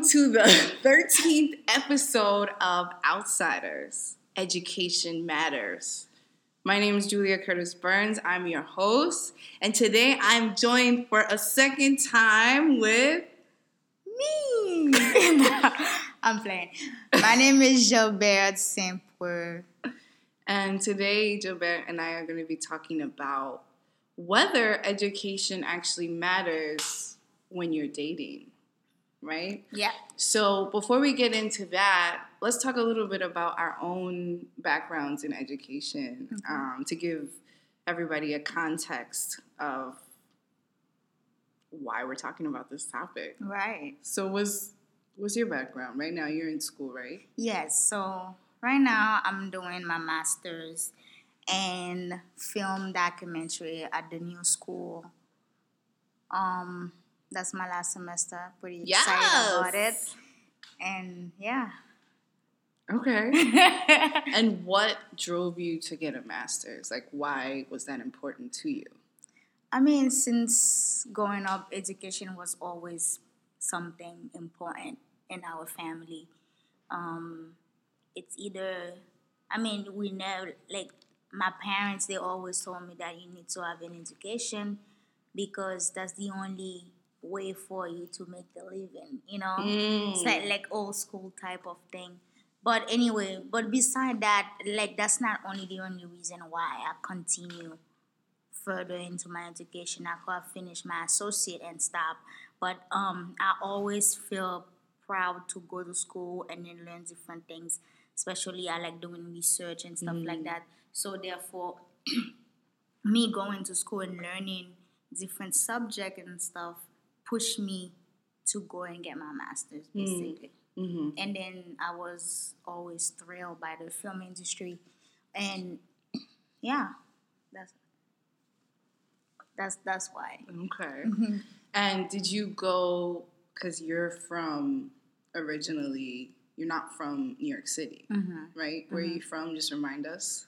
welcome to the 13th episode of Outsiders Education Matters. My name is Julia Curtis Burns. I'm your host, and today I'm joined for a second time with me. I'm playing. My name is Gilbert Simple. And today, Gilbert and I are going to be talking about whether education actually matters when you're dating right? Yeah. So before we get into that, let's talk a little bit about our own backgrounds in education mm-hmm. um, to give everybody a context of why we're talking about this topic. Right. So was what's your background? Right now you're in school, right? Yes. So right now I'm doing my master's in film documentary at the new school. Um that's my last semester. Pretty yes. excited about it. And yeah. Okay. and what drove you to get a master's? Like, why was that important to you? I mean, since growing up, education was always something important in our family. Um, it's either, I mean, we know, like, my parents, they always told me that you need to have an education because that's the only way for you to make the living, you know? Mm. It's like, like old school type of thing. But anyway, but beside that, like that's not only the only reason why I continue further into my education. I could have finished my associate and stop. But um I always feel proud to go to school and then learn different things. Especially I like doing research and stuff mm. like that. So therefore me going to school and learning different subject and stuff pushed me to go and get my master's mm. basically. Mm-hmm. And then I was always thrilled by the film industry, and yeah, that's that's that's why. Okay. Mm-hmm. And did you go because you're from originally? You're not from New York City, mm-hmm. right? Where are you mm-hmm. from? Just remind us.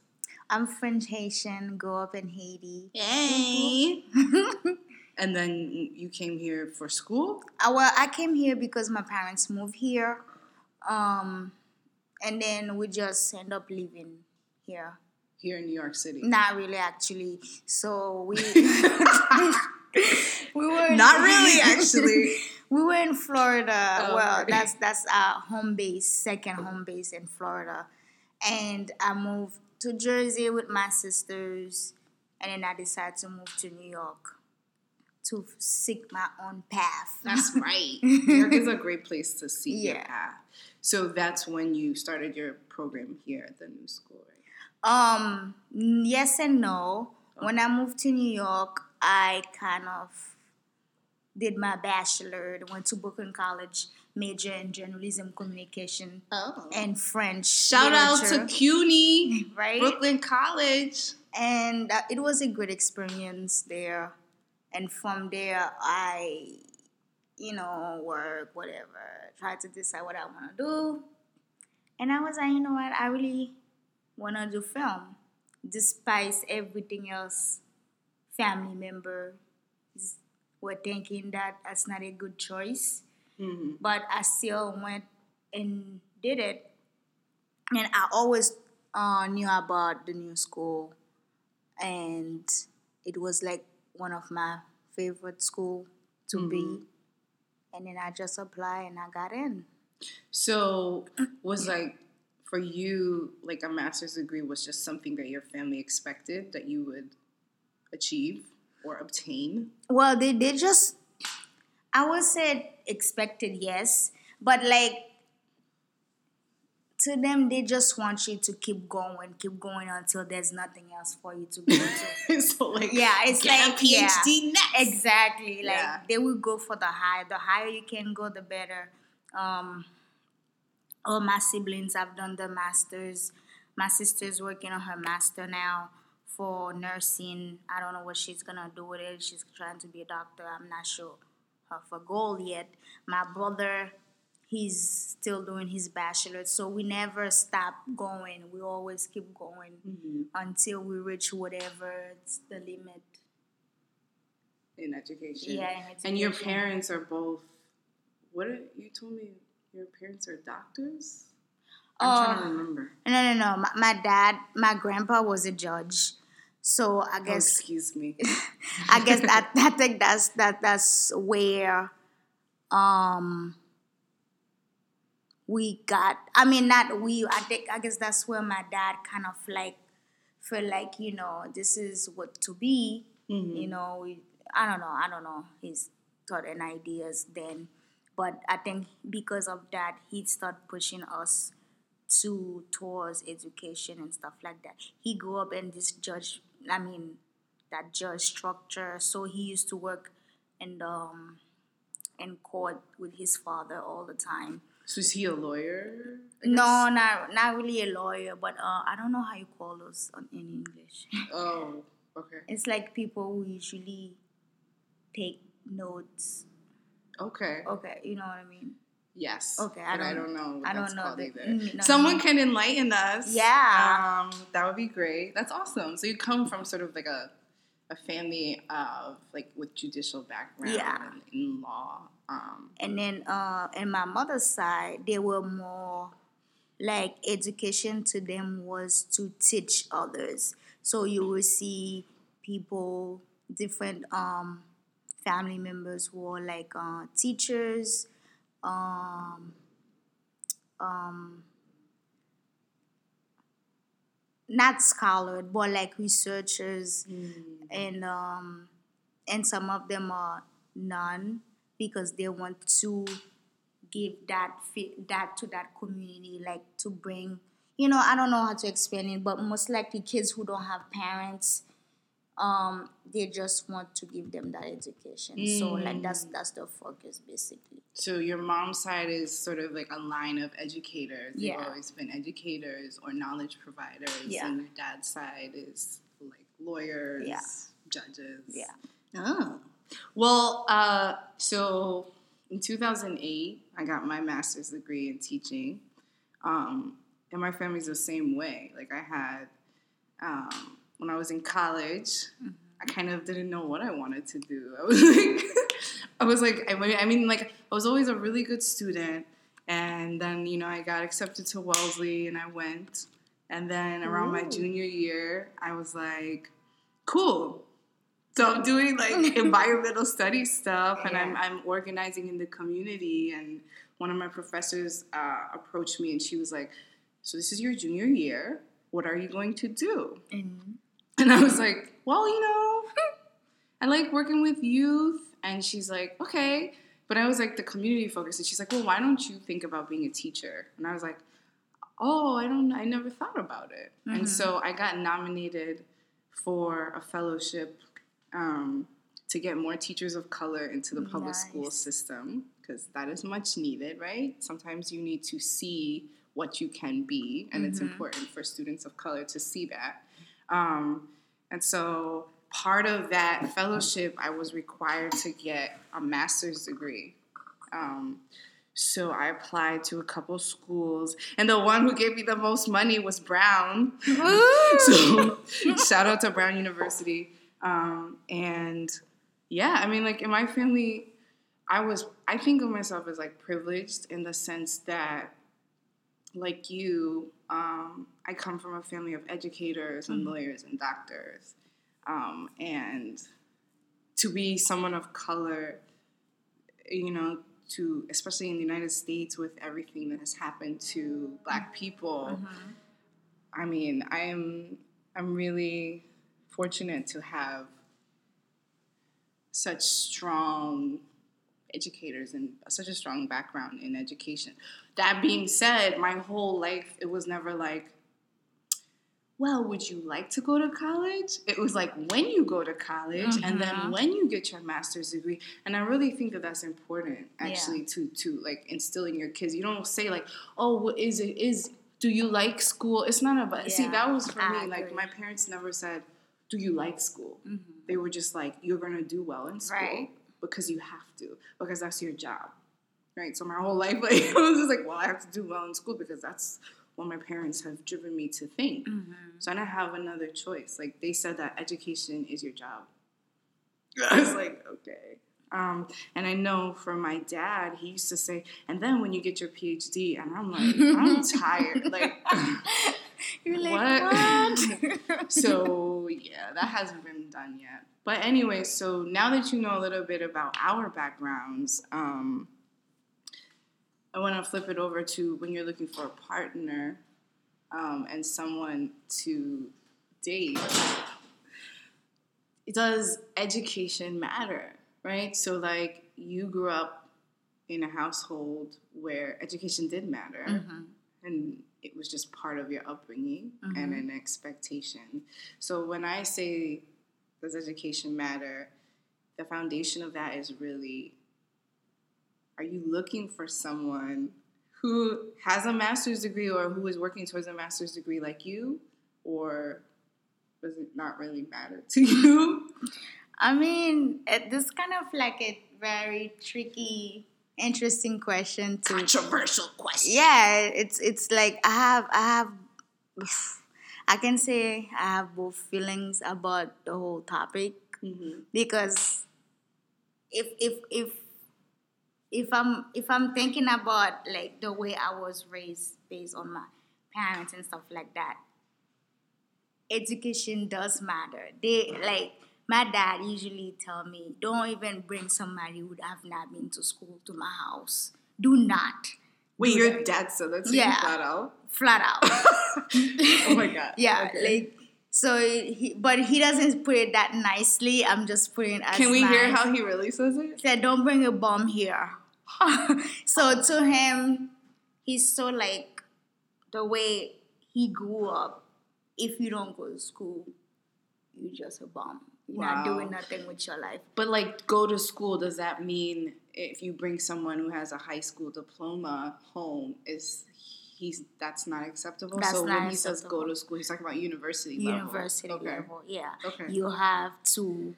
I'm French Haitian. Grew up in Haiti. Yay! And then you came here for school? Uh, well, I came here because my parents moved here. Um, and then we just end up living here. Here in New York City? Not really, actually. So we. we were not really actually. we were in Florida. Oh, well, that's that's our home base, second home base in Florida, and I moved to Jersey with my sisters, and then I decided to move to New York to seek my own path. That's right. New York is a great place to seek yeah. your path. So that's when you started your program here at the new school, right? Um, yes and no. Oh. When I moved to New York, I kind of did my bachelor, went to Brooklyn College, major in journalism communication oh. and French. Shout literature. out to CUNY, right? Brooklyn College. And uh, it was a great experience there and from there I, you know, work whatever, try to decide what I want to do, and I was like, you know what, I really want to do film, despite everything else. Family members were thinking that that's not a good choice, mm-hmm. but I still went and did it, and I always uh, knew about the new school, and it was like one of my favorite school to mm-hmm. be. And then I just applied and I got in. So was like for you, like a master's degree was just something that your family expected that you would achieve or obtain? Well, they, they just I would say expected yes, but like to them, they just want you to keep going, keep going until there's nothing else for you to go to. so like, yeah, it's like PhD yeah, next. Exactly. Like yeah. they will go for the higher. The higher you can go, the better. Um, all my siblings have done the masters. My sister's working on her master now for nursing. I don't know what she's gonna do with it. She's trying to be a doctor. I'm not sure of her goal yet. My brother he's still doing his bachelor. So we never stop going. We always keep going mm-hmm. until we reach whatever the limit. In education. Yeah, in education. And your parents are both. What are, you told me your parents are doctors? I'm trying to remember. No, no, no. My, my dad, my grandpa was a judge, so I Oh, guess excuse me. I guess that I think that's that that's where um we got I mean not we I think I guess that's where my dad kind of like felt like, you know, this is what to be. Mm-hmm. You know, we, I don't know, I don't know his thought and ideas then. But I think because of that he started pushing us to towards education and stuff like that. He grew up in this judge I mean that judge structure. So he used to work in the, um, in court with his father all the time. So is he a lawyer? No, not not really a lawyer, but uh, I don't know how you call those on- in English. Oh, okay. it's like people who usually take notes. Okay. Okay, you know what I mean? Yes. Okay, I but I don't- don't know. I don't know the- either. mm, no, Someone no. can enlighten us. Yeah. Um, that would be great. That's awesome. So you come from sort of like a a family of like with judicial background Yeah. and in law. Um, And then uh, in my mother's side, they were more like education to them was to teach others. So you will see people, different um, family members who are like uh, teachers, um, um, not scholars, but like researchers and um, and some of them are none because they want to give that fi- that to that community, like to bring. You know, I don't know how to explain it, but most likely kids who don't have parents, um, they just want to give them that education. So like that's that's the focus basically. so your mom's side is sort of like a line of educators. They've Yeah. always been educators or knowledge providers. Yeah. And your dad's side is like lawyers, Yeah. judges. Yeah. Oh. Well, uh, so in 2008, I got my master's degree in teaching. Um, and my family's the same way. Like, I had, um, when I was in college, I kind of didn't know what I wanted to do. I was like, I was like, I mean, like, I was always a really good student. And then, you know, I got accepted to Wellesley and I went. And then around my junior year, I was like, cool. So I'm doing like environmental studies stuff, and I'm, I'm organizing in the community. And one of my professors uh, approached me, and she was like, "So this is your junior year. What are you going to do?" And And I was like, "Well, you know, I like working with youth." And she's like, "Okay," but I was like the community focus, and she's like, "Well, why don't you think about being a teacher?" And I was like, "Oh, I don't. I never thought about it." And Mhm. so I got nominated for a fellowship um, to get more teachers of color into the public school system because that is much needed, right? Sometimes you need to see what you can be, and it's Mhm. important for students of color to see that. Um, and so part of that fellowship, I was required to get a master's degree. Um, so I applied to a couple schools, and the one who gave me the most money was Brown. so shout out to Brown University. Um, and yeah, I mean, like in my family, I was, I think of myself as like privileged in the sense that, like you, um, I come from a family of educators and lawyers and doctors. Um, and to be someone of color, you know, to especially in the United States with everything that has happened to Black people, I mean, I am I'm really fortunate to have such strong educators and such a strong background in education. That being said, my whole life it was never like well, would you like to go to college? It was like when you go to college and then Mhm. when you get your master's degree. And I really think that that's important Yeah. actually to to like instill in your kids. You don't say like, "Oh, what is it is do you like school?" It's not about See, that was for I me like my parents never said, "Do you like school?" Mhm. They were just like, "You're going to do well in school Right. because you have to because that's your job." Right? So my whole life like I was just like, "Well, I have to do well in school because that's what my parents have driven me to think." Mhm. So I didn't have another choice. Like they said that education is your job. I was like, okay. Um, and I know from my dad, he used to say, and then when you get your PhD, and I'm like, I'm tired. Like, You're like, What? what? so yeah, that hasn't been done yet. But anyway, so now that you know a little bit about our backgrounds, um, I want to flip it over to when you're looking for a partner um, and someone to date. Does education matter, right? So, like, you grew up in a household where education did matter Mhm. and it was just part of your upbringing and Mhm. an expectation. So when I say does education matter, the foundation of that is really are you looking for someone who has a master's degree or who is working towards a master's degree like you or does it not really matter to you? I mean, it, this kind of like a very tricky, interesting question to. Controversial question. Yeah, it's it's like I have I have. I can say I have both feelings about the whole topic Mhm. because if if if if I'm if I'm thinking about like the way I was raised based on my parents and stuff like that, education does matter. They like my dad usually tell me, don't even bring somebody who have not been to school to my house. Do not. Wait, do your that. dad said that to Yeah. flat out? flat out. oh my god. yeah, Okay. like so he but he doesn't put it that nicely. I'm just putting it as Can we hear how he really says it? said, "Don't bring a bomb here." so to him, he's so like the way he grew up. If you don't go to school, you're just a bum. You're not doing nothing with your life. But like, go to school. Does that mean if you bring someone who has a high school diploma home, is he's that's not acceptable? That's so not when he says go to school, he's talking about university level. University Okay. level, yeah. Okay. You have to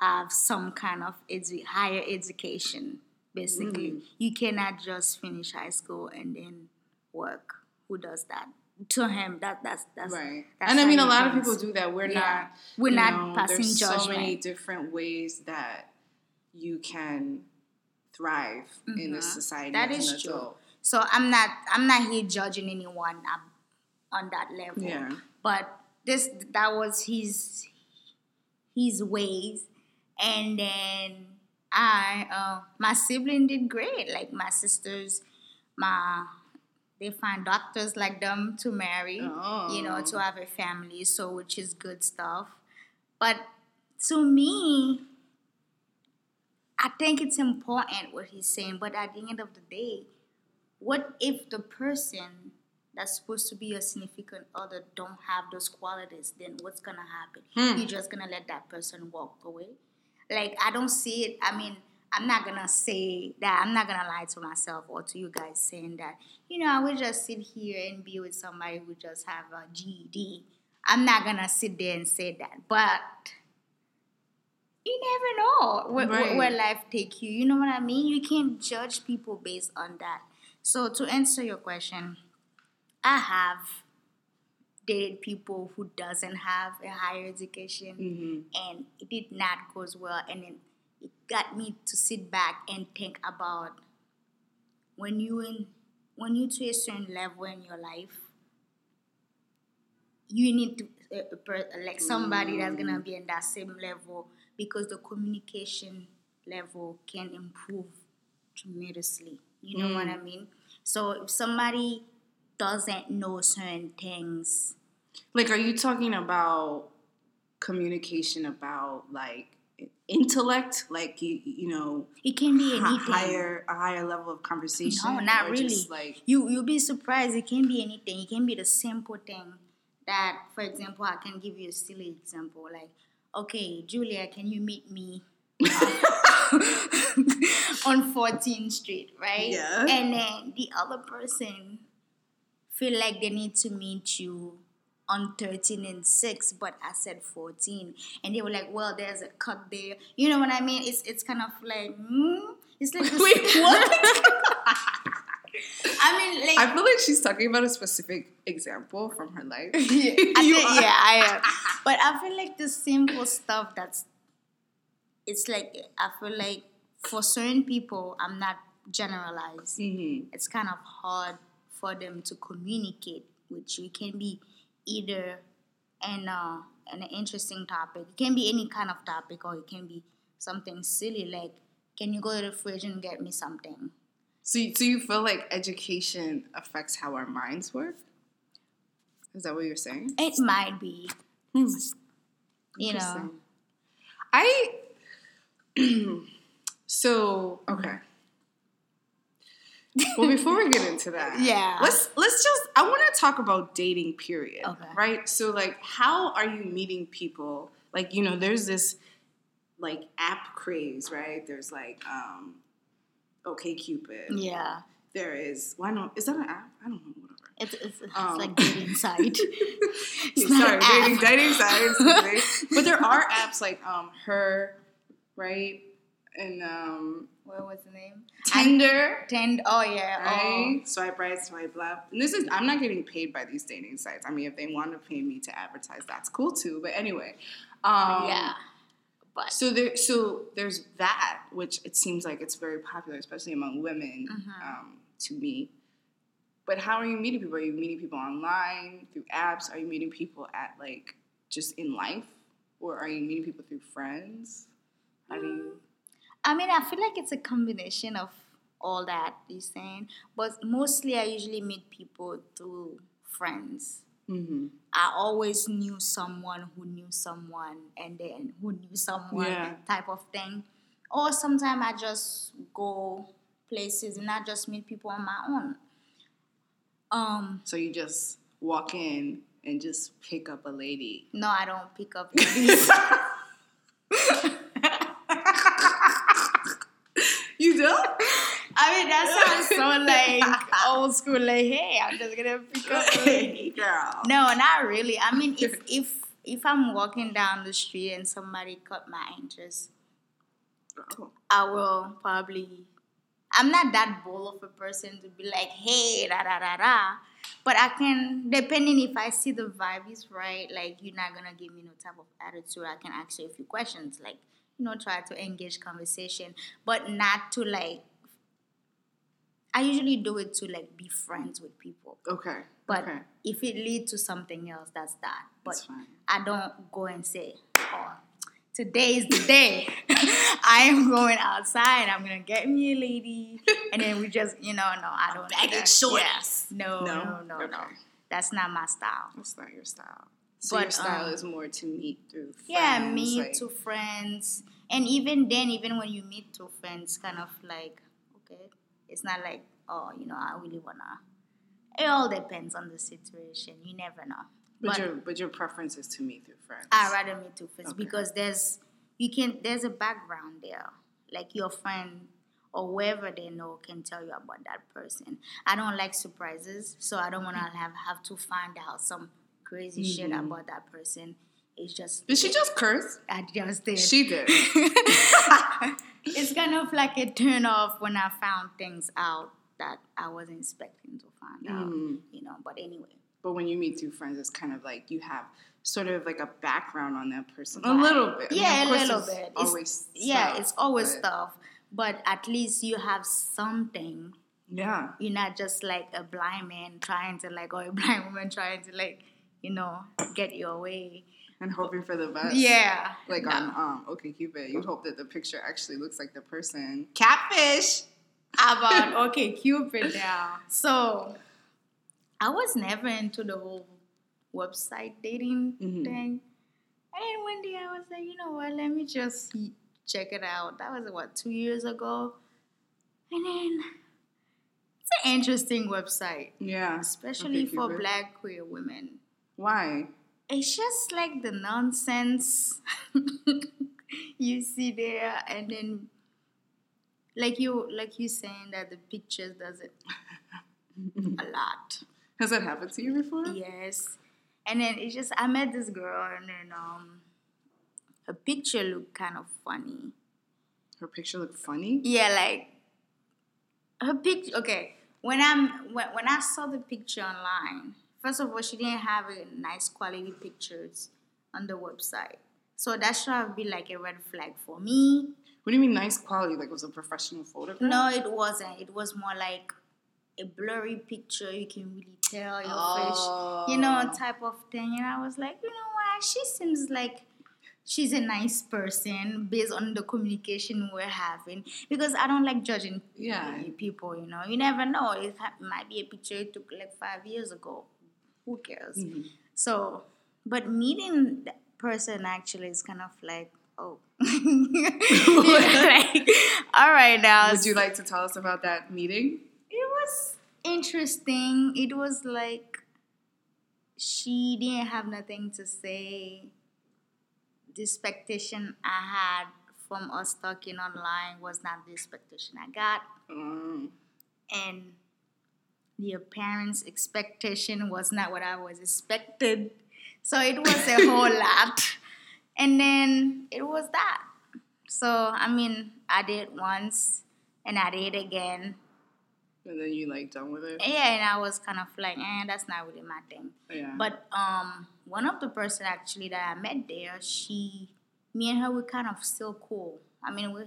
have some kind of edu- higher education. Basically, Mm. you cannot just finish high school and then work. Who does that? To him, that that's that's Right. that's and I mean, a lot of people do that. We're Yeah. not. We're not know, passing there's judgment. so many different ways that you can thrive in this Mhm. society. That is true. adult. So I'm not I'm not here judging anyone on that level. Yeah. But this that was his his ways, and then I uh, my sibling did great. Like my sisters, my they find doctors like them to marry, you know, Oh. to have a family. So which is good stuff. But to me, I think it's important what he's saying. But at the end of the day, what if the person that's supposed to be your significant other don't have those qualities then what's gonna happen Hmm. you're just gonna let that person walk away like i don't see it i mean i'm not gonna say that i'm not gonna lie to myself or to you guys saying that you know i would just sit here and be with somebody who just have a ged i'm not gonna sit there and say that but you never know where, where- where life take you you know what i mean? You can't judge people based on that. So to answer your question I have dated people who doesn't have a higher education Mhm. and it did not goes well and then got me to sit back and think about when you in when you to a certain level in your life you need to uh, per- like somebody that's gonna be in that same level because the communication level can improve tremendously. You know what i mean? So if somebody doesn't know certain things Like, are you talking about communication about like intellect, like you you know, it can be hi- anything higher a higher level of conversation? No, not really. Like you you'll be surprised. It can be anything. It can be the simple thing that, for example, I can give you a silly example. Like, okay, Julia, can you meet me on 14th Street, right? Yeah. And then the other person feel like they need to meet you on 13 and 6 but i said 14 and they were like well there's a cut there you know what i mean it's it's kind of like hmm? it's like this- Wait, what? I mean, like, I feel like she's talking about a specific example from her life. I think, yeah, I am. But I feel like the simple stuff that's it's like I feel like for certain people, I'm not generalized. Mm-hmm. It's kind of hard for them to communicate which you. Can be either an uh, an interesting topic. It can be any kind of topic, or it can be something silly like, "Can you go to the fridge and get me something?" So, you- so you feel like education affects how our minds work? Is that what you're saying? It might be, Hmm. you know. I so okay. Well, before we get into that, Yeah. let's let's just I want to talk about dating. Period. Okay. Right. So, like, how are you meeting people? Like, you know, there's this like app craze, right? There's like um, OkCupid. Yeah, There is. Why not? Is that an app? I don't know. Whatever. it's it's, it's Um, like dating site. Sorry, dating, dating sites. but there are apps like um her, right, and um what was the name? Tinder, Tend. Oh yeah. right? Swipe right, swipe left. And this is I'm not getting paid by these dating sites. I mean, if they want to pay me to advertise, that's cool too. But anyway, um, Oh, yeah. But So there, so there's that, which it seems like it's very popular, especially among women, Mhm. um, to meet. But how are you meeting people? Are you meeting people online through apps? Are you meeting people at like just in life, or are you meeting people through friends? How do you? I mean, I feel like it's a combination of all that you're saying, but mostly I usually meet people through friends. Mm-hmm. I always knew someone who knew someone and then who knew someone Yeah. type of thing. Or sometimes I just go places and I just meet people on my own. Um, So you just walk in and just pick up a lady. no, I don't pick up ladies. You don't? I mean, that sounds so like old school. Like, hey, I'm just gonna pick up a girl. No, not really. I mean, if if if I'm walking down the street and somebody caught my interest, Oh. I will probably. I'm not that bold of a person to be like, hey, da da da da. But I can, depending if I see the vibe is right, like you're not gonna give me no type of attitude. I can ask you a few questions, like you know, try to engage conversation, but not to like. I usually do it to like be friends with people. Okay. But okay. if it leads to something else, that's that. But That's fine. I don't go and say, oh, today is the day. I am going outside. I'm gonna get me a lady, and then we just, you know, no, I don't. that. shorts. Yeah. No, No? no, no, no, Okay. That's not my style. That's not your style. So But, your style um, is more to meet through friends. Yeah, meet like- two friends, and even then, even when you meet two friends, kind of like, okay, it's not like, oh, you know, I really wanna. It all depends on the situation. You never know. But, your but your preference is to meet through friends. I rather meet two friends Okay. because there's you can there's a background there. Like your friend or whoever they know can tell you about that person. I don't like surprises, so I don't want to have have to find out some crazy shit Mhm. about that person. It's just Did she just curse? I just did. She did. it's kind of like a turn off when I found things out that I wasn't expecting to find out. Mm. You know, but anyway. But when you meet through friends, it's kind of like you have sort of like a background on that person. A little bit. I mean, Yeah, a little it's bit. It's- Always. yeah, it's always but- stuff. But at least you have something. Yeah. You're not just like a blind man trying to like or a blind woman trying to like, you know, get your way. And hoping for the best. Yeah. Like No. on um OkCupid, you hope that the picture actually looks like the person. Catfish. about OkCupid now. So I was never into the whole website dating Mhm. thing. And then one day I was like, you know what, let me just check it out. That was what, two years ago? And then it's an interesting website, Yeah. especially for OkCupid. black queer women. Why? It's just like the nonsense you see there and then like you like you saying that the pictures does it a lot. Has that happened to you before? Yes. And then it's just I met this girl and then um her picture looked kind of funny. Her picture looked funny. Yeah, like her picture okay. When I'm when, when I saw the picture online, first of all she didn't have a nice quality pictures on the website. So that should have been like a red flag for me. What do you mean nice quality? Like it was a professional photograph? No, it wasn't. It was more like a blurry picture. You can really tell your face, you know, Oh. type of thing. And I was like, you know what? She seems like she's a nice person based on the communication we're having. Because I don't like judging Yeah. people. You know, you never know. It might be a picture you took like five years ago. Who cares? Mhm. So, but meeting that person actually is kind of like, oh, like, all right now. Would you like to tell us about that meeting? It was interesting. It was like she didn't have nothing to say. The expectation I had from us talking online was not the expectation I got, Um, and the parents' expectation was not what I was expected. So it was a whole lot, and then it was that. So I mean, I did once, and I did again. and then you like done with it? Yeah, and I was kind of like, eh, that's not really my thing. Yeah. But um, one of the person actually that I met there, she, me and her, were kind of still cool. I mean, we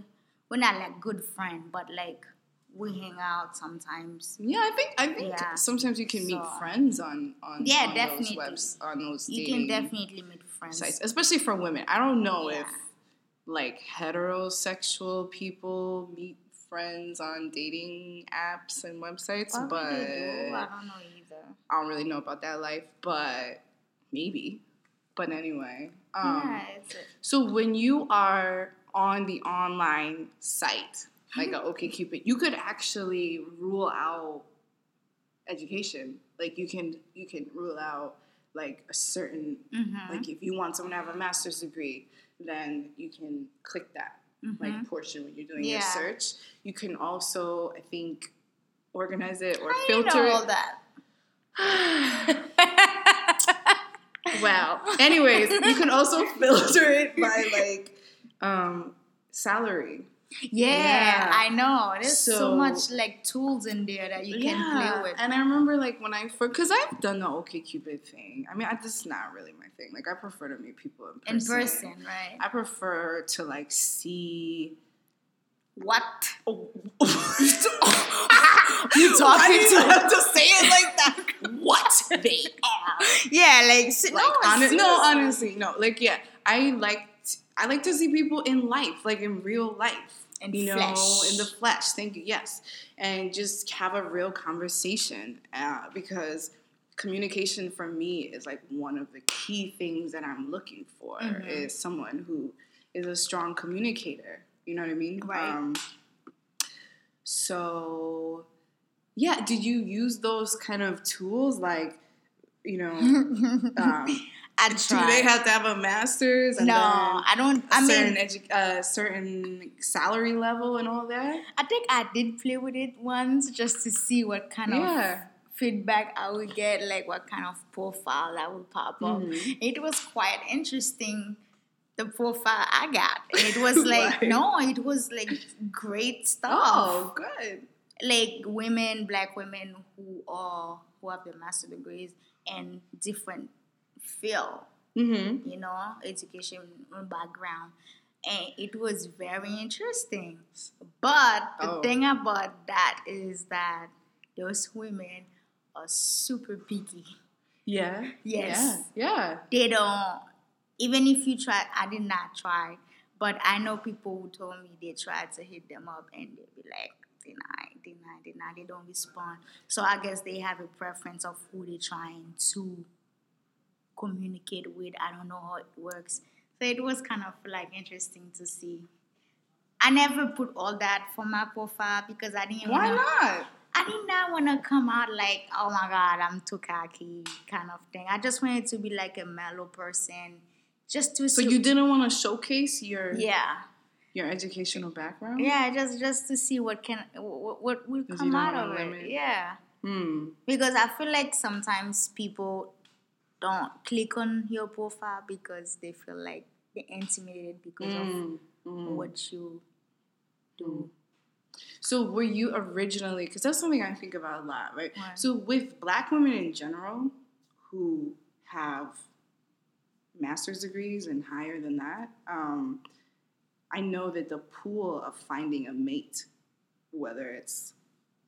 we're not like good friend, but like we hang out sometimes. yeah, I think I think Yeah. sometimes you can meet friends on on Yeah, on definitely. those webs on those You can definitely meet friends. sites, especially for women. I don't know Yeah. if like heterosexual people meet friends on dating apps and websites, Probably but do. I don't know either. I don't really know about that life, but maybe. But anyway, um, yeah, so when you are on the online site, like a okay OkCupid, you could actually rule out education. Like you can you can rule out like a certain mhm, like if you want someone to have a master's degree, then you can click that like mhm. portion when you're doing your search. You can also, I think, organize it or How do you filter know it. all that? Well, anyways, you can also filter it by like um, salary. Yeah, Yeah. I know. There's so, So- much like tools in there that you can play with. And I remember like when I first, because I've done the OkCupid thing. I mean, I, this is not really my thing. Like I prefer to meet people in in person. person, right? I prefer to like see. What? Oh. You talking you to- have to say it like that? What they are. Yeah, like, like no, hone- no, honestly, no. Like yeah, I like I like to see people in life, like in real life, In you know, flesh. in the flesh. Thank you. Yes, and just have a real conversation uh, because communication for me is like one of the key things that I'm looking for Mhm. is someone who is a strong communicator. You know what I mean? Right. Um, so, yeah, did you use those kind of tools like, you know, um, I do they have to have a master's? And no, I don't. I certain mean, edu- uh, certain salary level and all that. I think I did play with it once just to see what kind Yeah. of feedback I would get, like what kind of profile that would pop up. Mhm. It was quite interesting. The profile I got, and it was like Right. no, it was like great stuff. Oh, good. like women, black women who are who have the master degrees and different field, Mm-hmm. you know, education background. And it was very interesting. But the Oh. thing about that is that those women are super picky. Yeah. Yes. Yeah. Yeah. They don't even if you try I did not try, but I know people who told me they tried to hit them up and they'd be like, deny, deny, deny, they don't respond. So I guess they have a preference of who they're trying to communicate with. I don't know how it works. So it was kind of like interesting to see. I never put all that for my profile because I didn't Why wanna, not? I did not want to come out like, oh my God, I'm too cocky kind of thing. I just wanted to be like a mellow person, just to So see- you didn't want to showcase your yeah, your educational background? yeah, just just to see what can what what will come out of limit. it. Yeah, Hmm. because I feel like sometimes people don't click on your profile because they feel like they're intimidated because Mm. of Mm. what you do. So were you originally because that's something I think about a lot, right? Right. So with black women in general who have master's degrees and higher than that, um, I know that the pool of finding a mate, whether it's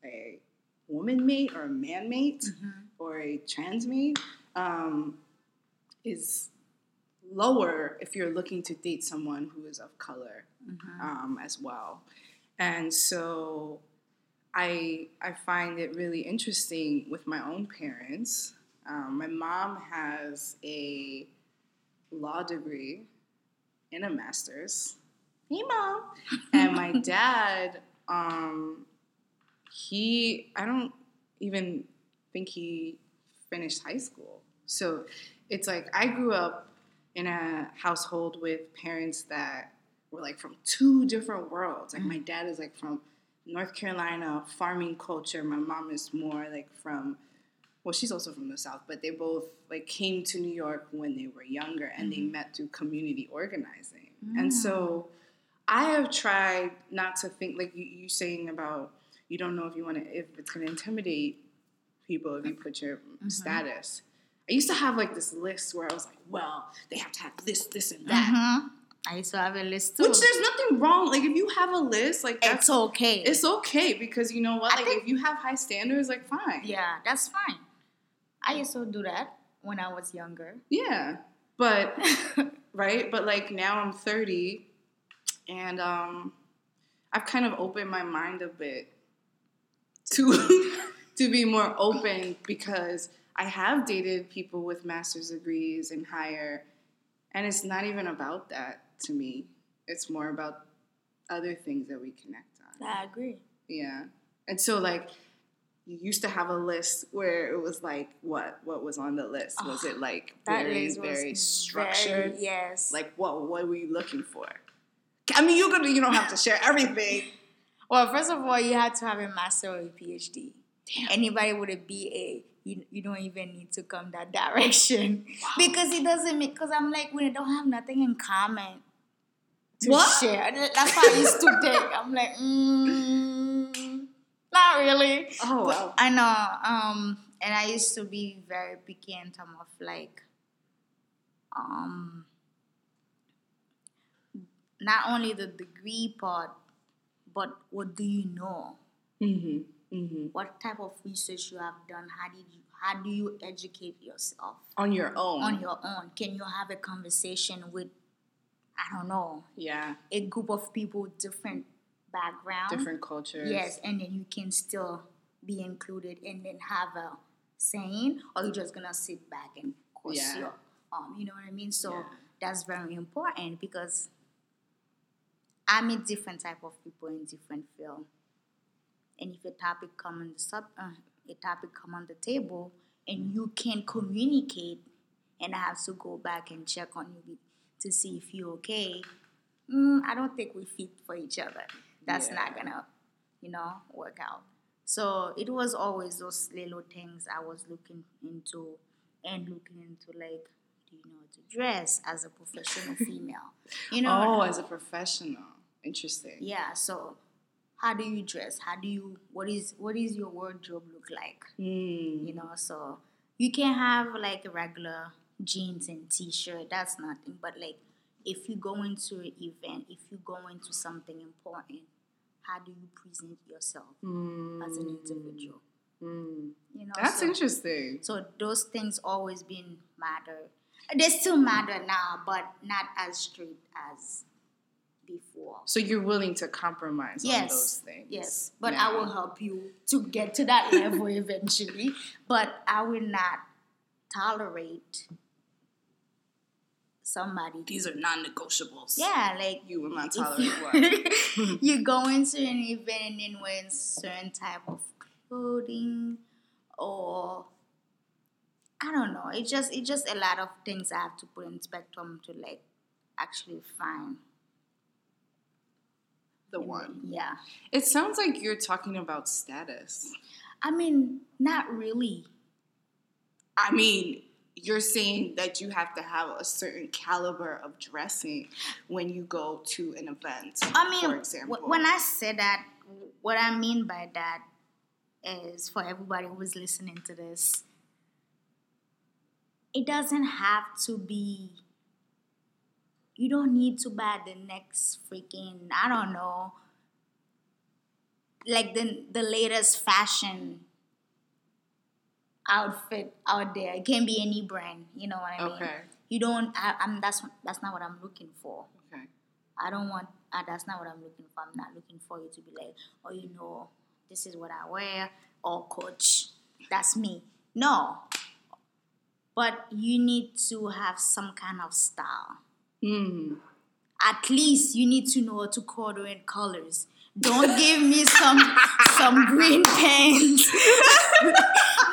a woman mate or a man mate Mm-hmm. or a trans mate, um, is lower if you're looking to date someone who is of color Mm-hmm. um, as well. And so I I find it really interesting with my own parents. Um, my mom has a law degree and a master's. Hey, mom. And my dad, um, he I don't even think he finished high school. So it's like I grew up in a household with parents that were like from two different worlds. Like my mm. dad is like from North Carolina, farming culture. My mom is more like from well, she's also from the South, but they both like came to New York when they were younger and they mm-hmm. met through community organizing. And so I have tried not to think like you, you saying about you don't know if you want to if it's going to intimidate people if you put your status. I used to have like this list where I was like, well, they have to have this, this, and that. Mhm. I used to have a list too. Which there's nothing wrong. Like if you have a list, like that's it's okay. it's okay because you know what? I Like think- if you have high standards, like fine. yeah, that's fine. I used to do that when I was younger. Yeah. But right? But like now I'm 30 and um I've kind of opened my mind a bit to to be more open because I have dated people with master's degrees and higher and it's not even about that to me. It's more about other things that we connect on. I agree. Yeah. And so like you used to have a list where it was like what what was on the list? Was it ah, like very very structured? very- yes. Like what what were you looking for? I mean you gonna you don't have to share everything. well, first of all, you had to have a master or a PhD. Anybody with a BA, you, you don't even need to come that direction because it doesn't make. Because I'm like, we don't have nothing in common to What? share. That's how I used to think. I'm like, mm, not really. Oh But wow. I know. Um, and I used to be very picky in terms of like, um, not only the degree part, but what do you know? Mm-hmm. Mm-hmm. What type of research you have done? How did you? How do you educate yourself On your own. on your own? Can you have a conversation with, I don't know, yeah. a group of people with different background? Different cultures. Yes, and then you can still be included and then have a saying, or you're just gonna sit back and cross Yeah. your arm. You know what I mean? So Yeah. that's very important because I meet different type of people in different field, and if a topic come on the sub, uh, a topic come on the table, and you can communicate, and I have to go back and check on you to see if you're okay. Mm, I don't think we fit for each other. That's Yeah. not gonna, you know, work out. So it was always those little things I was looking into and looking into like, do you know how to dress as a professional female? You know? Oh, as a professional. Interesting. yeah. So how do you dress? How do you? What is what is your wardrobe look like? Mm. You know, so you can have like a regular jeans and t-shirt. That's nothing. But like, if you go into an event, if you go into something important, how do you present yourself as an individual? Mm. You know, That's so, interesting. so those things always been matter. They still matter now, but not as strict as before. So you're willing to compromise on Yes, those things. yes, but Yeah. I will help you to get to that level eventually. But I will not tolerate somebody. These are non-negotiables. Yeah, like You will not tolerate what? you, go into an event and then wear certain type of clothing or I don't know. It just it's just a lot of things I have to put in spectrum to like actually find The one. Yeah. It sounds like you're talking about status. I mean, not really. I mean, you're saying that you have to have a certain caliber of dressing when you go to an event. I mean, for example, wh- when I say that, what I mean by that is for everybody who's listening to this, it doesn't have to be you don't need to buy the next freaking I don't know like the the latest fashion outfit out there. It can be any brand, you know what I mean? Okay. You don't I, I'm that's that's not what I'm looking for. Okay. I don't want uh, that's not what I'm looking for. I'm not looking for you to be like, oh you know, this is what I wear or coach. That's me. No. But you need to have some kind of style Hmm. at least you need to know how to coordinate colors. Don't give me some some green pants. no,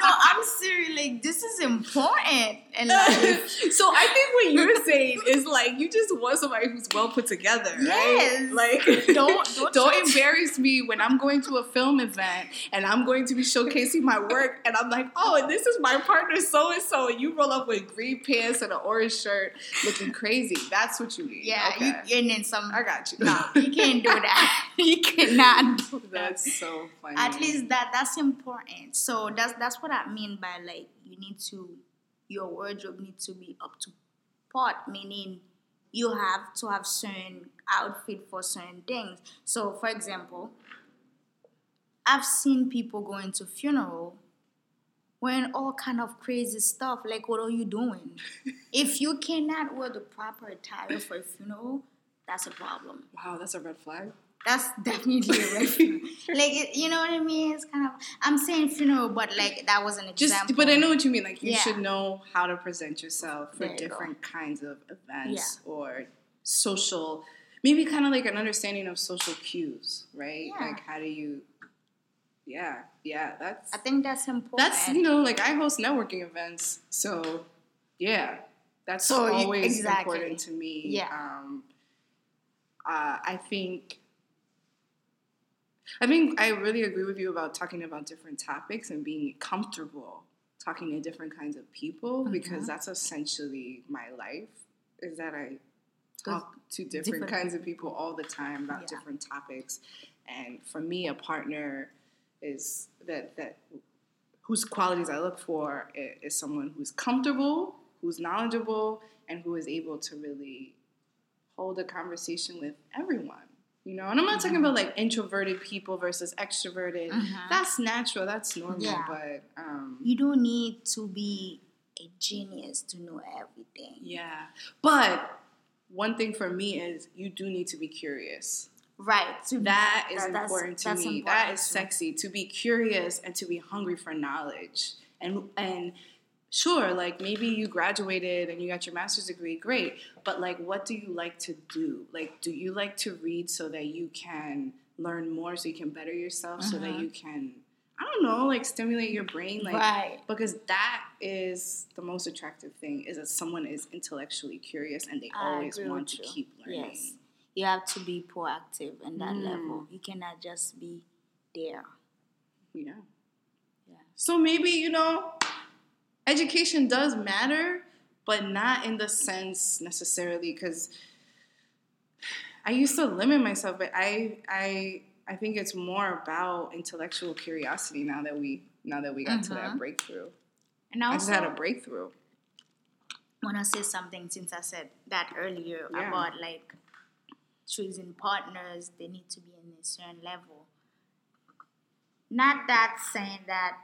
I'm serious. Like this is important, and like so I think what you're saying is like you just want somebody who's well put together, right? Yes. Like Don't- don't don't embarrass me when I'm going to a film event and I'm going to be showcasing my work and I'm like, oh, and this is my partner so and so, and you roll up with green pants and an orange shirt, looking crazy. That's what you mean. yeah, okay. you and then some. I got you. No, you can't do that. you cannot do that. That's so funny. At least that that's important. So that's that's what I mean by like you need to your wardrobe needs to be up to part, meaning you have to have certain outfit for certain things. So for example, I've seen people going to funeral wearing all kind of crazy stuff. Like what are you doing? if you cannot wear the proper attire for a funeral, that's a problem wow, that's a red flag. That's definitely a red flag. like it, you know what I mean? It's kind of I'm saying funeral, but like that was an Just, example. but I know what you mean. Like you Yeah. should know how to present yourself for you go. different kinds of events or social, maybe kind of like an understanding of social cues, right? Yeah. Like how do you? Yeah, yeah. That's I think that's important. that's you know like I host networking events, so yeah, that's So always exactly. important to me. Yeah. Um, uh, I think. I think I really agree with you about talking about different topics and being comfortable talking to different kinds of people because Mhm. that's essentially my life. Is that I talk to different, different kinds of people all the time about Yeah. different topics, and for me, a partner is that that whose qualities I look for is someone who's comfortable, who's knowledgeable, and who is able to really hold a conversation with everyone. You know, and I'm not talking Mm-hmm. about like introverted people versus extroverted. Mhm. That's natural. That's normal. Yeah. But um, you don't need to be a genius to know everything. yeah. But one thing for me is you do need to be curious. Right. To That is that- important to me. that important is too. sexy to be curious and to be hungry for knowledge. And and sure, like maybe you graduated and you got your master's degree, great. But like what do you like to do? Like do you like to read so that you can learn more so you can better yourself so that Mhm. you can I don't know, like stimulate your brain like right. because that is the most attractive thing is that someone is intellectually curious and they I always want to you. keep learning. Yes. You have to be proactive in that Mm. level. You cannot just be there. Yeah. Yeah. So maybe, you know, education does matter, but not in the sense necessarily because I used to limit myself, but I I I think it's more about intellectual curiosity now that we now that we got to that Mhm. breakthrough. And I also, just had a breakthrough. want to say something since I said that earlier Yeah. about like choosing partners, they need to be in a certain level. Not that saying that.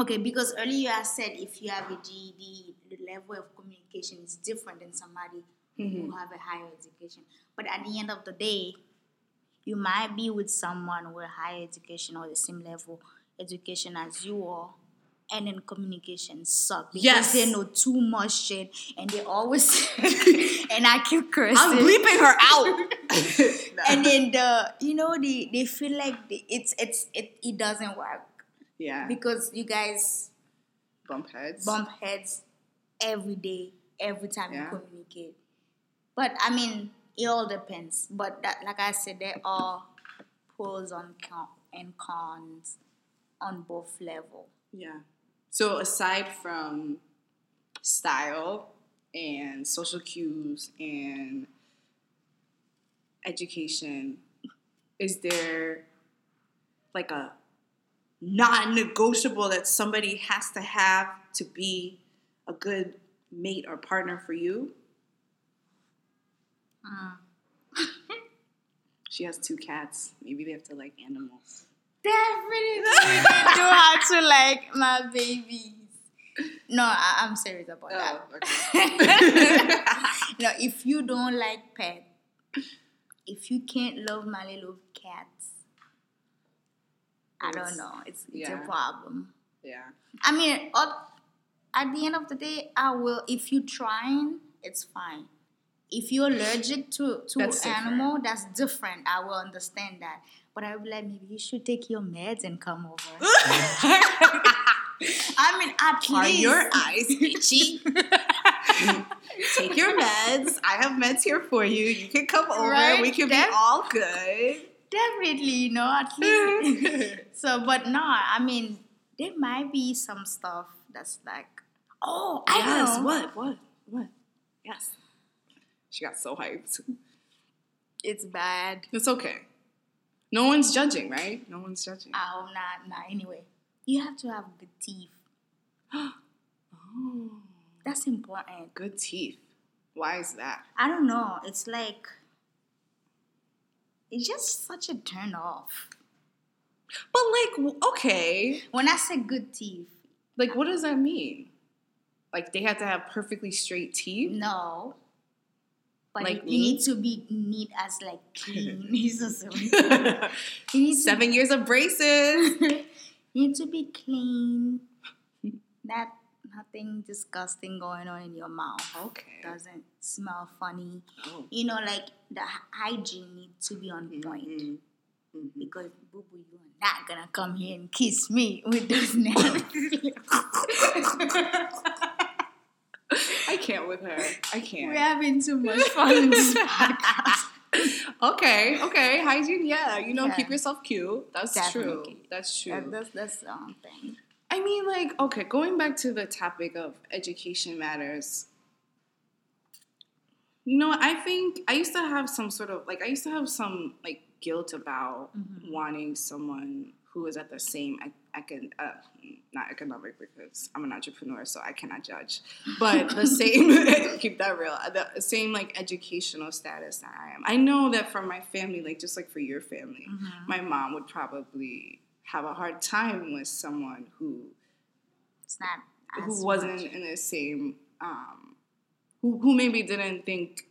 Okay, because earlier I said if you have a GED, the level of communication is different than somebody Mhm. who have a higher education. But at the end of the day, you might be with someone with higher education or the same level education as you are, and then communication suck because Yes. they know too much shit and they always and I keep cursing. I'm bleeping her out. and then the you know they they feel like the, it's it's it, it doesn't work yeah. because you guys Bump heads. bump heads every day, every time Yeah. you communicate. But I mean, it all depends. But that, like I said, there are pros on con- and cons on both level. Yeah. So aside from style and social cues and education, is there like a non-negotiable that somebody has to have to be a good mate or partner for you? Mm. She has two cats. Maybe they have to like animals. Definitely they do have to like my babies. No, I, I'm serious about that. okay. no, if you don't like pets, if you can't love my little cats, I don't know. It's it's yeah. a problem. yeah. I mean, up, at the end of the day, I will. If you're trying, it's fine. If you're allergic to to That's animal, that's different. I will understand that. But I would be like, maybe you should take your meds and come over. I mean, at Are least your eyes itchy? Take your meds. I have meds here for you. You can come over. Right? We can Def- be all good. Definitely, you know, at least. so, but no, I mean, there might be some stuff that's like, oh, I yes. know. What? What? What? Yes. She got so hyped. It's bad. It's okay. No one's judging, right? No one's judging. Oh, nah, nah. Anyway, you have to have good teeth. Oh, That's important. good teeth. Why is that? I don't know. It's like it's just such a turn off. But like, okay, When I say good teeth, like, what does that mean? Like, they have to have perfectly straight teeth. no. But Like you, me? need to be neat as like clean. He's so silly. Seven years of braces. you need to be clean. That nothing disgusting going on in your mouth. Okay. Doesn't smell funny. Oh. You know, like the hygiene needs to be on point. Mhm. Mhm. Because boo boo, you are not gonna come here and kiss me with those nasty. I can't with her. I can't. We're having too much fun in this podcast. okay, okay. Hygiene, yeah. You know, Yeah. keep yourself cute. That's true. That's true. That, that's that's the um, thing. I mean, like, okay, going back to the topic of education matters. You know, I think I used to have some sort of like I used to have some like guilt about Mhm. wanting someone who was at the same ec- econ- uh, not economic because I'm an entrepreneur, so I cannot judge, but the same keep that real, the same like educational status that I am. I know that for my family, like just like for your family, Mhm. my mom would probably have a hard time with someone who It's not who wasn't much. in the same um, who who maybe didn't think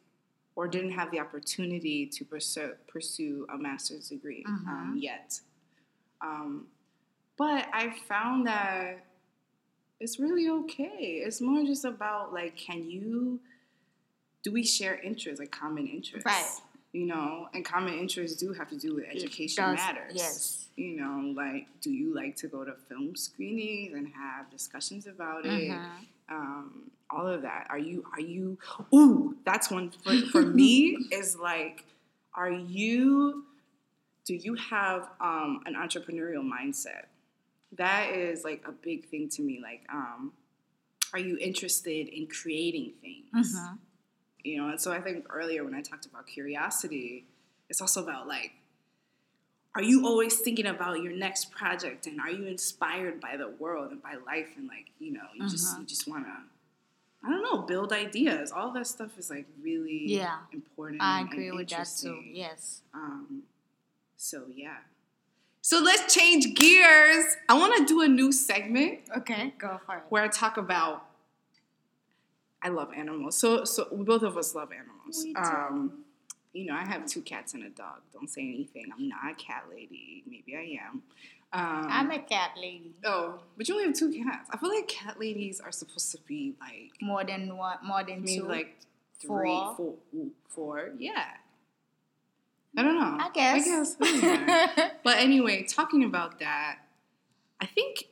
or didn't have the opportunity to pursue pursue a master's degree um, Mhm. yet. Um, but I found that it's really okay. It's more just about like, can you do we share interests, like common interests, Right. You know, and common interests do have to do with education does, matters. yes. You know, like, do you like to go to film screenings and have discussions about it? Mhm. um, all of that. Are you? Are you? Ooh, that's one for, for me. Is like, are you? Do you have um, an entrepreneurial mindset? That is like a big thing to me. Like, um, are you interested in creating things? Mhm. You know, and so I think earlier when I talked about curiosity, it's also about like, are you always thinking about your next project and are you inspired by the world and by life and like, you know, you just Mhm. you just wanna I don't know, build ideas. All that stuff is like really Yeah. important. I and agree with that too. Yes. Um, so yeah. So let's change gears. I want to do a new segment Okay, go for it. where I talk about. I love animals. So so both of us love animals. We do. Um, you know, I have two cats and a dog. Don't say anything. I'm not a cat lady. Maybe I am. Um, I'm a cat lady. oh, but you only have two cats. I feel like cat ladies are supposed to be like More than one, more than maybe two. like three, Four. four, four. Yeah. I don't know. I guess. I guess. But anyway, talking about that, I think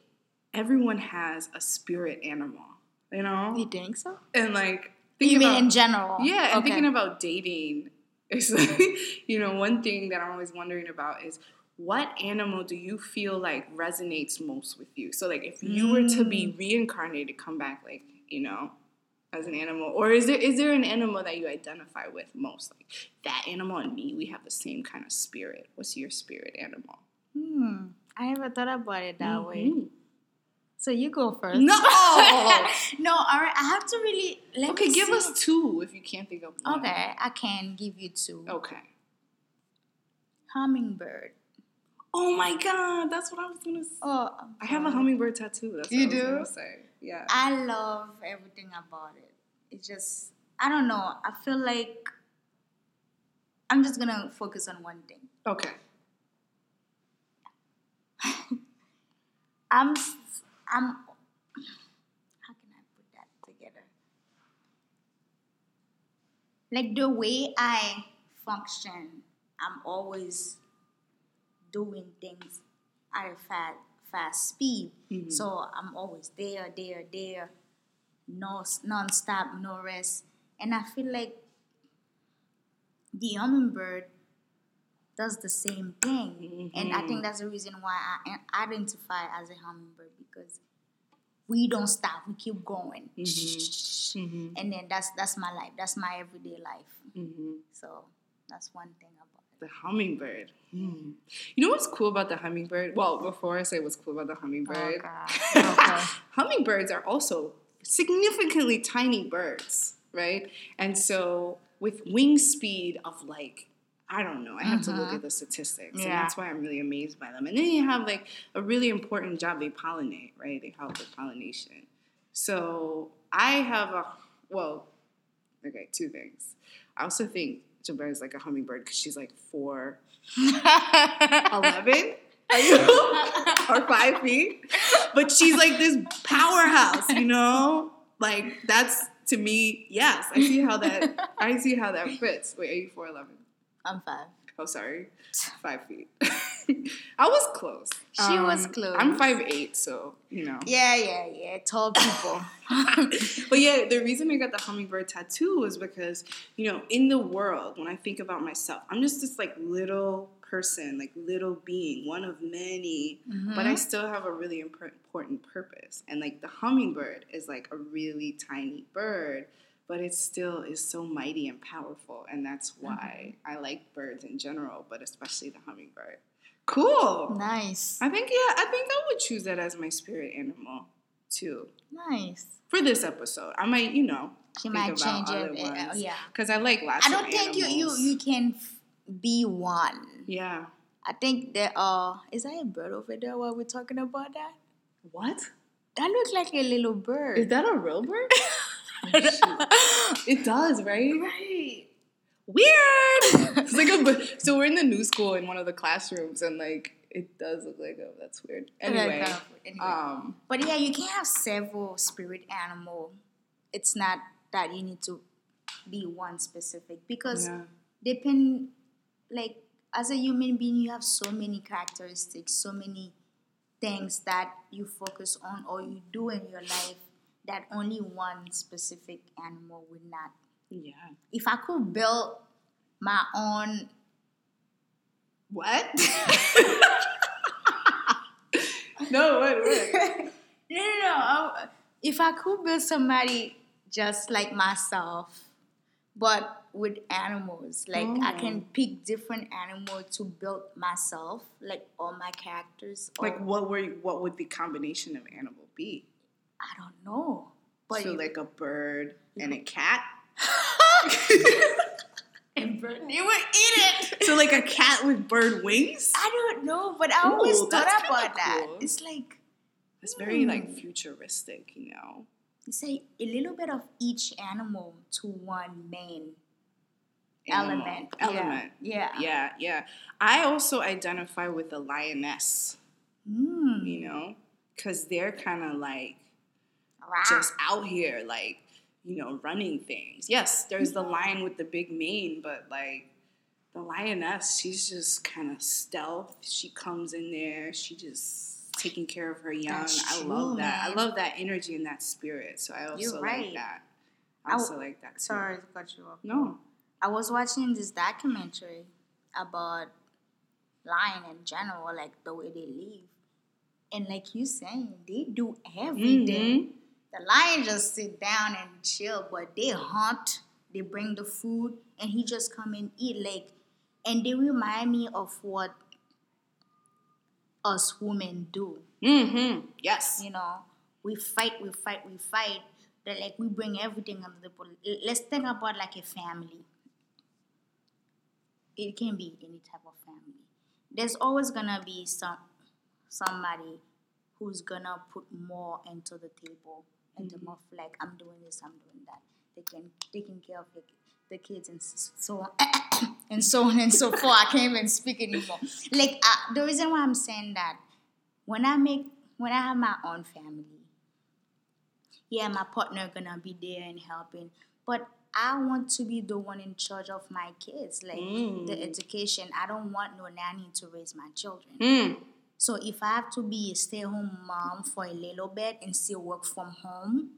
everyone has a spirit animal, you know? you think so? And like, You mean about, in general? yeah, and Okay. thinking about dating, it's like, you know, one thing that I'm always wondering about is what animal do you feel like resonates most with you? So, like, if you were to Mm. be reincarnated, come back, like, you know, as an animal, or is there is there an animal that you identify with most? Like that animal and me, we have the same kind of spirit. What's your spirit animal? Hmm. I never thought about it that way. So you go first. No. no, all right. I have to really let okay, give see. us two if you can't think of one. Okay, I can give you two. Okay. Hummingbird. Oh my god, that's what I was gonna say. Oh, I have a hummingbird tattoo. That's You what I was do? gonna say. Yeah. I love everything about it. It's just I don't know. I feel like I'm just gonna focus on one thing. Okay. I'm I'm how can I put that together? Like the way I function, I'm always doing things at a fast fast speed. Mhm. So I'm always there, there, there, no non-stop, no rest. And I feel like the hummingbird does the same thing. And I think that's the reason why I identify as a hummingbird because we don't stop, we keep going. Mhm. And then that's that's my life. That's my everyday life. hmm So that's one thing about it. The hummingbird. Hmm. You know what's cool about the hummingbird? Well, before I say what's cool about the hummingbird, Oh, Okay. hummingbirds are also significantly tiny birds, right? And so with wing speed of like, I don't know, I have to look Mhm. at the statistics. And that's why I'm really amazed by them. And then you have like a really important job. They pollinate, right? They help with pollination. So I have a, well, okay, two things. I also think Jabbar is like a hummingbird because she's like four 11 are you or five feet but she's like this powerhouse you know like that's to me yes i see how that i see how that fits wait are you 411 I'm five. oh sorry five feet i was close Um, She was close. i'm five eight so you know Yeah, yeah, yeah. Tall people. but yeah, the reason I got the hummingbird tattoo was because, you know, in the world, when I think about myself, I'm just this like little person, like little being, one of many, but I still have a really important purpose. And like the hummingbird is like a really tiny bird, but it still is so mighty and powerful. And that's why I like birds in general, but especially the hummingbird. Cool. nice. I think, yeah, I think I would choose that as my spirit animal too Nice. for this episode. I might, you know, She think might about change other it. uh, ones. yeah. because I like lots. I don't think you, you you can f- be one. Yeah. I think there are. Is that a bird over there while we're talking about that? What? That looks like a little bird. Is that a real bird? it does, right? right. Weird. it's like a. So we're in the new school in one of the classrooms, and like it does look like oh That's weird. Anyway, Anyway. um, But yeah, you can have several spirit animal. It's not that you need to be one specific because yeah. depend like as a human being you have so many characteristics, so many things that you focus on or you do in your life that only one specific animal would not. yeah. If I could build my own What? no, what? What? no, no, no. I- If I could build somebody just like myself, but with animals, like I Oh. can pick different animals to build myself, like all my characters. or- Like, what were? What would the combination of animal be? I don't know, but so, you- like a bird and a cat. and bird, they would eat it. So, like a cat with bird wings. I don't know, but I always Ooh, thought about kinda that. It's like It's very like Hmm. futuristic, you know. you say a little bit of each animal to one main element. Yeah. Element. Yeah. Yeah, yeah. I also identify with the lioness, Mm. you know, because they're kind of like Rah. just out here, like, you know, running things. Yes, there's the lion with the big mane, but like the lioness, she's just kind of stealth. She comes in there, she just taking care of her young. I love that. I love that energy and that spirit. So I also You're like that. I I w- also like that too. Sorry to cut you off. No. I was watching this documentary about lion in general, like the way they live. And like you saying, they do everything. Mhm. The lion just sit down and chill, but they hunt, they bring the food, and he just come and eat. Like, and they remind me of what us women do. Mm-hmm. Yes. You know, we fight, we fight, we fight. That like we bring everything under the pol- Let's think about like a family. It can be any type of family. There's always gonna be some somebody who's gonna put more into the table in terms of like I'm doing this, I'm doing that. They can taking care of the, the kids and so on and so on and so forth. I can't even speak anymore. Like uh, the reason why I'm saying that when I make when I have my own family, yeah, my partner gonna be there and helping, but I want to be the one in charge of my kids, like the Mm. education. I don't want no nanny to raise my children. Mm. So if I have to be a stay-at-home mom for a little bit and still work from home,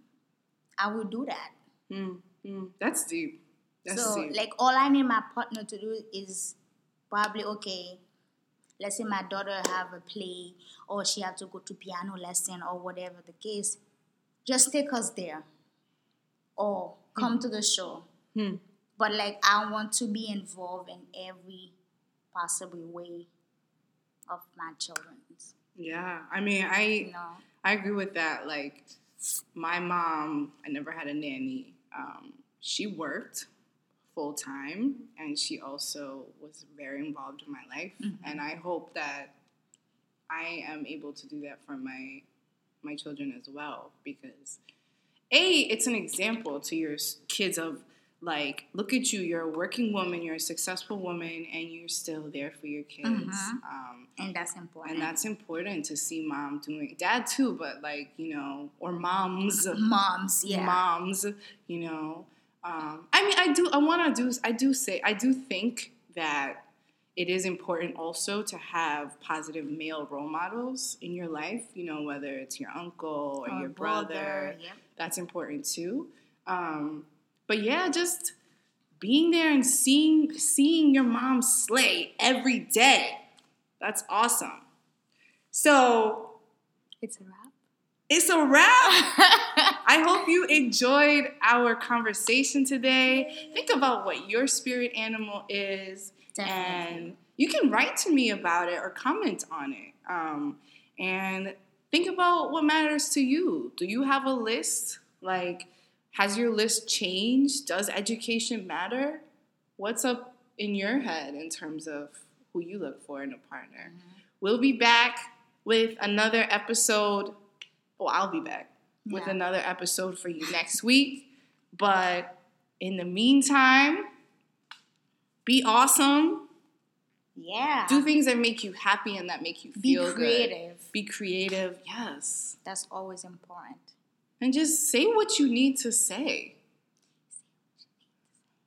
I will do that. Mm. Mm. That's deep. That's so deep. like all I need my partner to do is probably okay. Let's say my daughter have a play or she have to go to piano lesson or whatever the case. Just take us there. Or come to the show. Hmm. But like I want to be involved in every possible way of my children's. Yeah. I mean, I You know. I agree with that. Like, my mom, I never had a nanny. Um, she worked full time, and she also was very involved in my life. And I hope that I am able to do that for my my children as well, because a it's an example to your kids of like, look at you, you're a working woman, you're a successful woman, and you're still there for your kids. Mhm. Um, And that's important. and that's important to see mom doing dad too but like you know or moms moms, yeah. moms you know um, i mean i do i want to do i do say i do think that it is important also to have positive male role models in your life you know whether it's your uncle or, Or your brother Yep. that's important too. Um, but yeah, just being there and seeing seeing your mom slay every day. That's awesome. So It's a wrap. it's a wrap. I hope you enjoyed our conversation today. Think about what your spirit animal is, Definitely. and you can write to me about it or comment on it. Um, and think about what matters to you. Do you have a list? Like, has your list changed? Does education matter? What's up in your head in terms of who you look for in a partner? Mm-hmm. We'll be back with another episode. Well, I'll be back with Yeah. another episode for you next week. But in the meantime, be awesome. Yeah. Do things that make you happy and that make you feel. Be creative. Be creative, yes. That's always important. And just say what you need to say.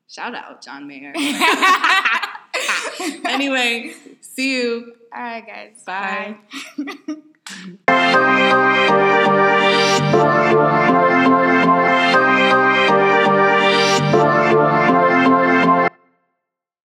Shout out, John Mayer. anyway, see you. All right, guys. Bye. Bye.